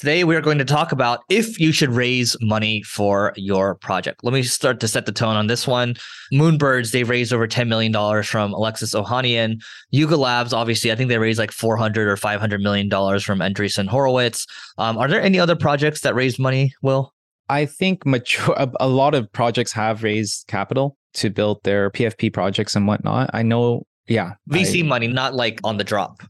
Today, we are going to talk about if you should raise money for your project. Let me start to set the tone on this one. Moonbirds, they raised over $10 million from Alexis Ohanian. Yuga Labs, obviously, I think they raised like 400 or $500 million from Andreessen Horowitz. Um, are there any other projects that raised money, Will? I think mature, a lot of projects have raised capital to build their PFP projects and whatnot. I know, yeah. VC I, money, not like on the drop.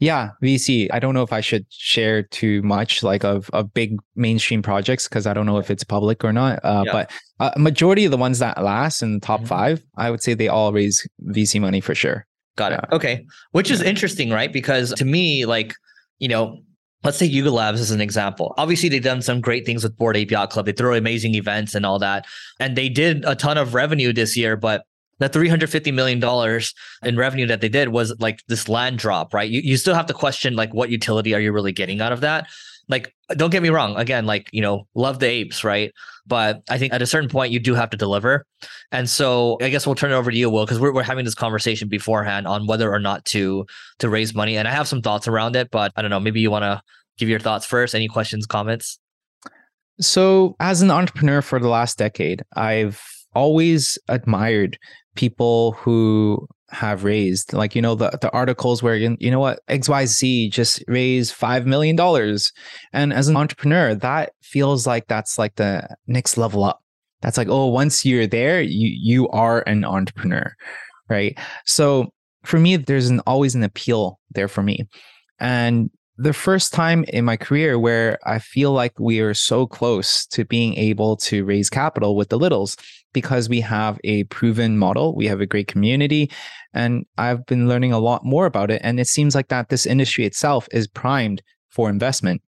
Yeah, VC. I don't know if I should share too much like of, of big mainstream projects because I don't know if it's public or not. Uh, yeah. But a uh, majority of the ones that last in the top mm-hmm. five, I would say they all raise VC money for sure. Got it. Okay. Which is interesting, right? Because to me, like, you know, let's take Yuga Labs as an example. Obviously, they've done some great things with Bored Ape Yacht Club. They throw amazing events and all that. And they did a ton of revenue this year, but that $350 million in revenue that they did was like this land drop, right? You, you still have to question like what utility are you really getting out of that? Like, don't get me wrong. Again, like, you know, love the apes, right? But I think at a certain point you do have to deliver. And so I guess we'll turn it over to you, Will, because we're, we're having this conversation beforehand on whether or not to to raise money. And I have some thoughts around it, but I don't know, maybe you want to give your thoughts first. Any questions, comments? So, as an entrepreneur for the last decade, I've always admired people who have raised like you know the, the articles where you, you know what xyz just raised five million dollars. And as an entrepreneur that feels like that's like the next level up. That's like oh once you're there you you are an entrepreneur right? So for me there's an always an appeal there for me. And the first time in my career where I feel like we are so close to being able to raise capital with the Littles because we have a proven model, we have a great community, and I've been learning a lot more about it. And it seems like that this industry itself is primed for investment.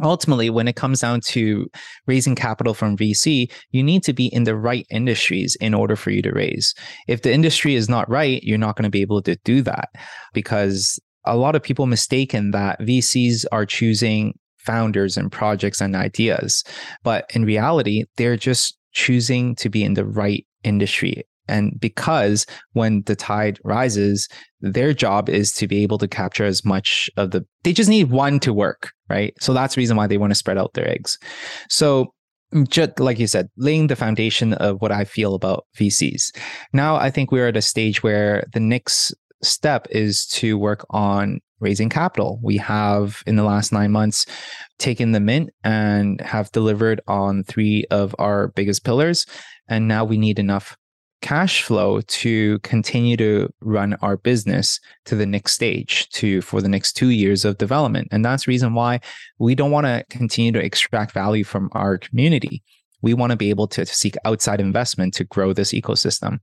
Ultimately, when it comes down to raising capital from VC, you need to be in the right industries in order for you to raise. If the industry is not right, you're not going to be able to do that because a lot of people mistaken that VCs are choosing founders and projects and ideas. But in reality, they're just choosing to be in the right industry. And because when the tide rises, their job is to be able to capture as much of the, they just need one to work, right? So that's the reason why they want to spread out their eggs. So just like you said, laying the foundation of what I feel about VCs. Now I think we're at a stage where the next step is to work on raising capital. We have, in the last nine months, taken the mint and have delivered on three of our biggest pillars. And now we need enough cash flow to continue to run our business to the next stage to for the next two years of development and that's reason why we don't want to continue to extract value from our community we want to be able to seek outside investment to grow this ecosystem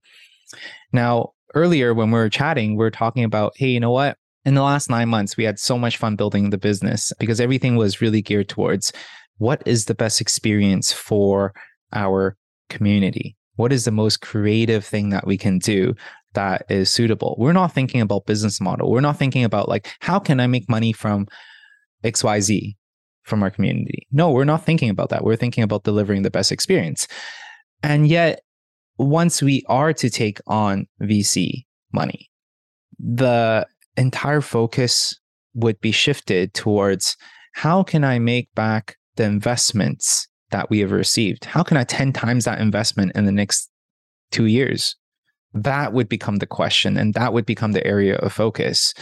now earlier when we were chatting, we were talking about, hey, you know what? In the last nine months, we had so much fun building the business because everything was really geared towards what is the best experience for our community? What is the most creative thing that we can do that is suitable? We're not thinking about business model. We're not thinking about like, how can I make money from XYZ from our community? No, we're not thinking about that. We're thinking about delivering the best experience. And yet, once we are to take on VC money, the entire focus would be shifted towards how can I make back the investments that we have received? How can I 10 times that investment in the next two years? That would become the question, and that would become the area of focus.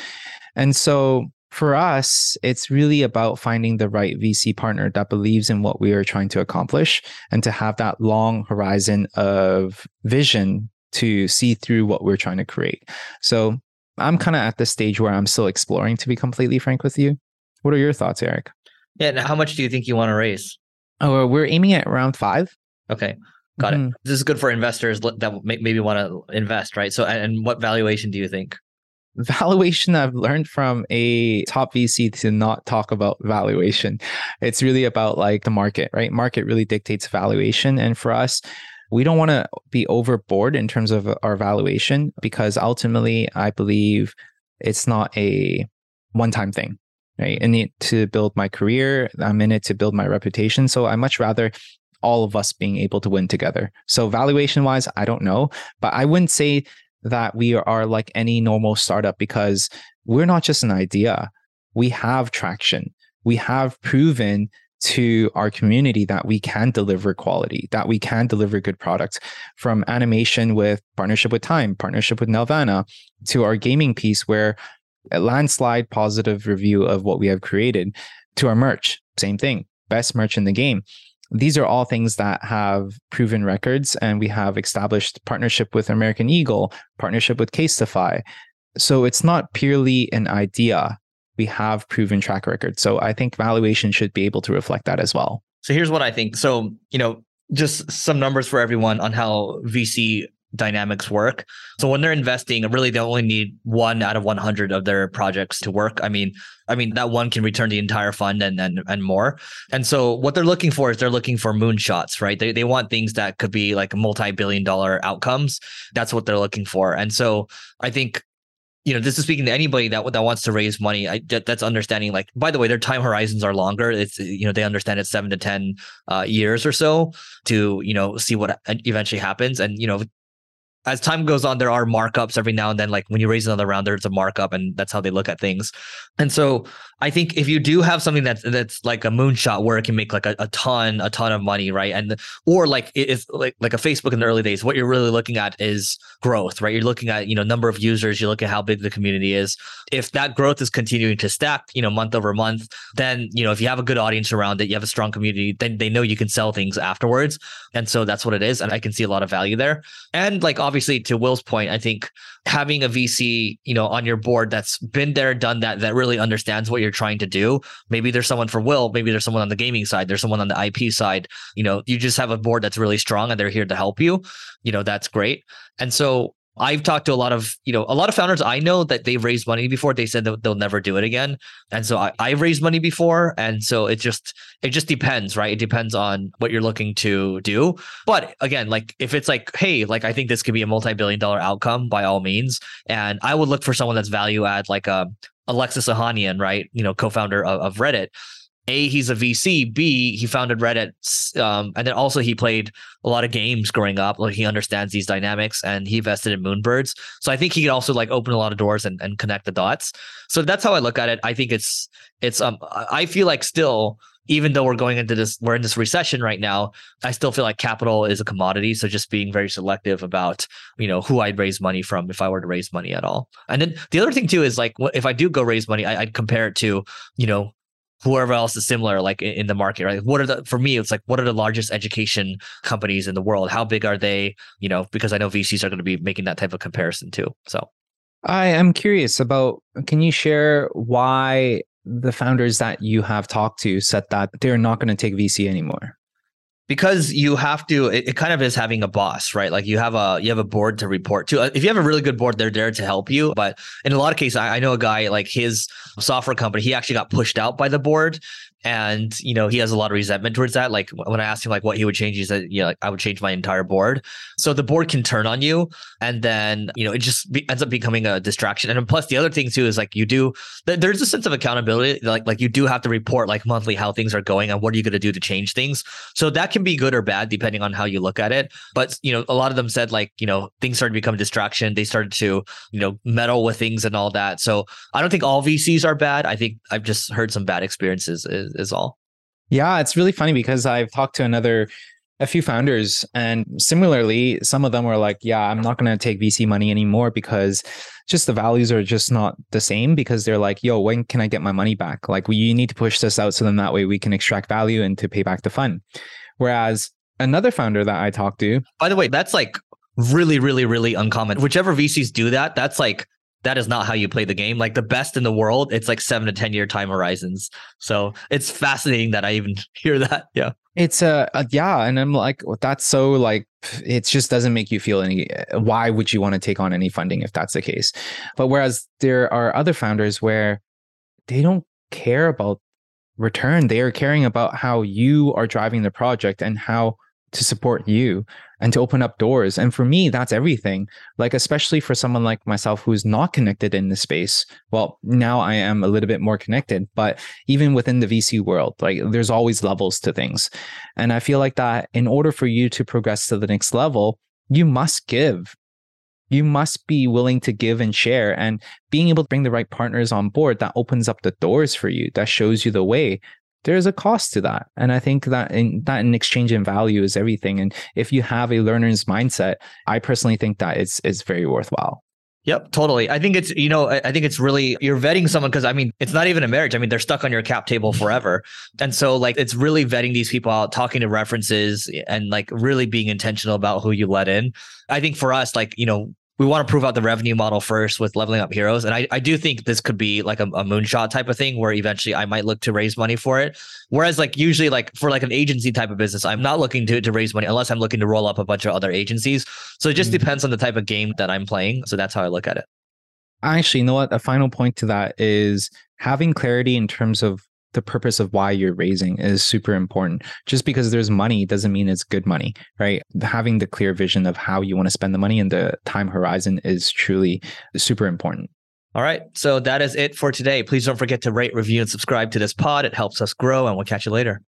And so for us, it's really about finding the right VC partner that believes in what we are trying to accomplish and to have that long horizon of vision to see through what we're trying to create. So I'm kind of at the stage where I'm still exploring, to be completely frank with you. What are your thoughts, Eric? Yeah. And how much do you think you want to raise? Oh, we're aiming at around five. Okay. Got mm-hmm. it. This is good for investors that maybe want to invest, right? So, and what valuation do you think? Valuation I've learned from a top VC to not talk about valuation. It's really about like the market, right? Market really dictates valuation. And for us, we don't want to be overboard in terms of our valuation because ultimately I believe it's not a one time thing. Right. I need to build my career. I'm in it to build my reputation. So I much rather all of us being able to win together. So valuation wise, I don't know, but I wouldn't say that we are like any normal startup because we're not just an idea. We have traction. we have proven to our community that we can deliver quality, that we can deliver good products from animation with partnership with Time, partnership with Nelvana, to our gaming piece where a landslide positive review of what we have created, to our merch, same thing, best merch in the game. These are all things that have proven records, and we have established partnership with American Eagle, partnership with Casetify. So it's not purely an idea we have proven track record. So I think valuation should be able to reflect that as well. So here's what I think. So, you know, just some numbers for everyone on how VC dynamics work. So when they're investing, really they only need one out of 100 of their projects to work. I mean, I mean that one can return the entire fund and and and more. And so what they're looking for is they're looking for moonshots, right? They they want things that could be like multi-billion dollar outcomes. That's what they're looking for. And so I think you know, this is speaking to anybody that that wants to raise money. I, that's understanding. Like, by the way, their time horizons are longer. It's you know they understand it's seven to ten uh, years or so to you know see what eventually happens. And you know, as time goes on, there are markups every now and then. Like when you raise another round, there's a markup, and that's how they look at things. And so I think if you do have something that's that's like a moonshot where it can make like a, a ton, a ton of money, right? And or like it's like like a Facebook in the early days, what you're really looking at is growth, right? You're looking at, you know, number of users, you look at how big the community is. If that growth is continuing to stack, you know, month over month, then, you know, if you have a good audience around it, you have a strong community, then they know you can sell things afterwards. And so that's what it is. And I can see a lot of value there. And like obviously to Will's point, I think having a VC, you know, on your board that's been there, done that, that really understands what you're trying to do. Maybe there's someone for Will, maybe there's someone on the gaming side, there's someone on the IP side. You know, you just have a board that's really strong and they're here to help you. You know, that's great. And so I've talked to a lot of, you know, a lot of founders I know that they've raised money before. They said that they'll never do it again. And so I, I've raised money before. And so it just, it just depends, right? It depends on what you're looking to do. But again, like if it's like, hey, like I think this could be a multi-billion dollar outcome by all means. And I would look for someone that's value add, like a um, Alexis Ohanian, right? You know, co-founder of, of Reddit. A, he's a VC. B, he founded Reddit, um, and then also he played a lot of games growing up. Like he understands these dynamics, and he invested in Moonbirds. So I think he could also like open a lot of doors and, and connect the dots. So that's how I look at it. I think it's it's um I feel like still even though we're going into this we're in this recession right now i still feel like capital is a commodity so just being very selective about you know who i'd raise money from if i were to raise money at all and then the other thing too is like if i do go raise money I, would compare it to you know whoever else is similar like in the market right? What are the for me it's like what are the largest education companies in the world? How big are they? You know because i know vcs are going to be making that type of comparison too so. I am curious about can you share why the founders that you have talked to said that they're not going to take vc anymore because you have to it, it, kind of is having a boss right? Like you have a you have a board to report to. Uh, if you have a really good board they're there to help you. But in a lot of cases I, I know a guy like his software company he actually got pushed out by the board and you know he has a lot of resentment towards that. Like when i asked him like what he would change he said yeah like i would change my entire board. So the board can turn on you and then you know it just be, ends up becoming a distraction. And plus the other thing too is like you do there's a sense of accountability like like you do have to report like monthly how things are going and what are you going to do to change things. So that can be good or bad depending on how you look at it. But you know a lot of them said like you know things started to become distraction. They started to you know meddle with things and all that. So i don't think all vcs are bad. I think i've just heard some bad experiences is, all. Yeah, it's really funny because I've talked to another a few founders and similarly some of them were like yeah i'm not going to take vc money anymore because just the values are just not the same because they're like yo when can i get my money back? Like we, you need to push this out so then that way we can extract value and to pay back the fund. Whereas another founder that i talked to by the way that's like really really really uncommon. Whichever vcs do that that's like that is not how you play the game. Like the best in the world, it's like seven to 10 year time horizons. So it's fascinating that I even hear that. Yeah. It's a, uh, yeah. And I'm like, well, that's so like, it just doesn't make you feel any, uh, why would you want to take on any funding if that's the case? But whereas there are other founders where they don't care about return, they are caring about how you are driving the project and how to support you and to open up doors. And for me, that's everything. Like, especially for someone like myself who's not connected in the space. Well, now I am a little bit more connected, but even within the VC world, like there's always levels to things. And I feel like that in order for you to progress to the next level, you must give you must be willing to give and share and being able to bring the right partners on board that opens up the doors for you that shows you the way there's a cost to that and i think that in that in exchange in value is everything and if you have a learner's mindset i personally think that it's it's very worthwhile Yep, totally. I think it's, you know, I think it's really, you're vetting someone because I mean, it's not even a marriage. I mean, they're stuck on your cap table forever. And so, like, it's really vetting these people out, talking to references and like really being intentional about who you let in. I think for us, like, you know, we want to prove out the revenue model first with Leveling Up Heroes. And I, I do think this could be like a, a, moonshot type of thing where eventually I might look to raise money for it. Whereas like usually like for like an agency type of business, I'm not looking to, to raise money unless I'm looking to roll up a bunch of other agencies. So it just mm-hmm. depends on the type of game that I'm playing. So that's how I look at it. Actually, you know what? A final point to that is having clarity in terms of the purpose of why you're raising is super important. Just because there's money doesn't mean it's good money, right? Having the clear vision of how you want to spend the money and the time horizon is truly super important. All right. So that is it for today. Please don't forget to rate, review, and subscribe to this pod. It helps us grow, and we'll catch you later.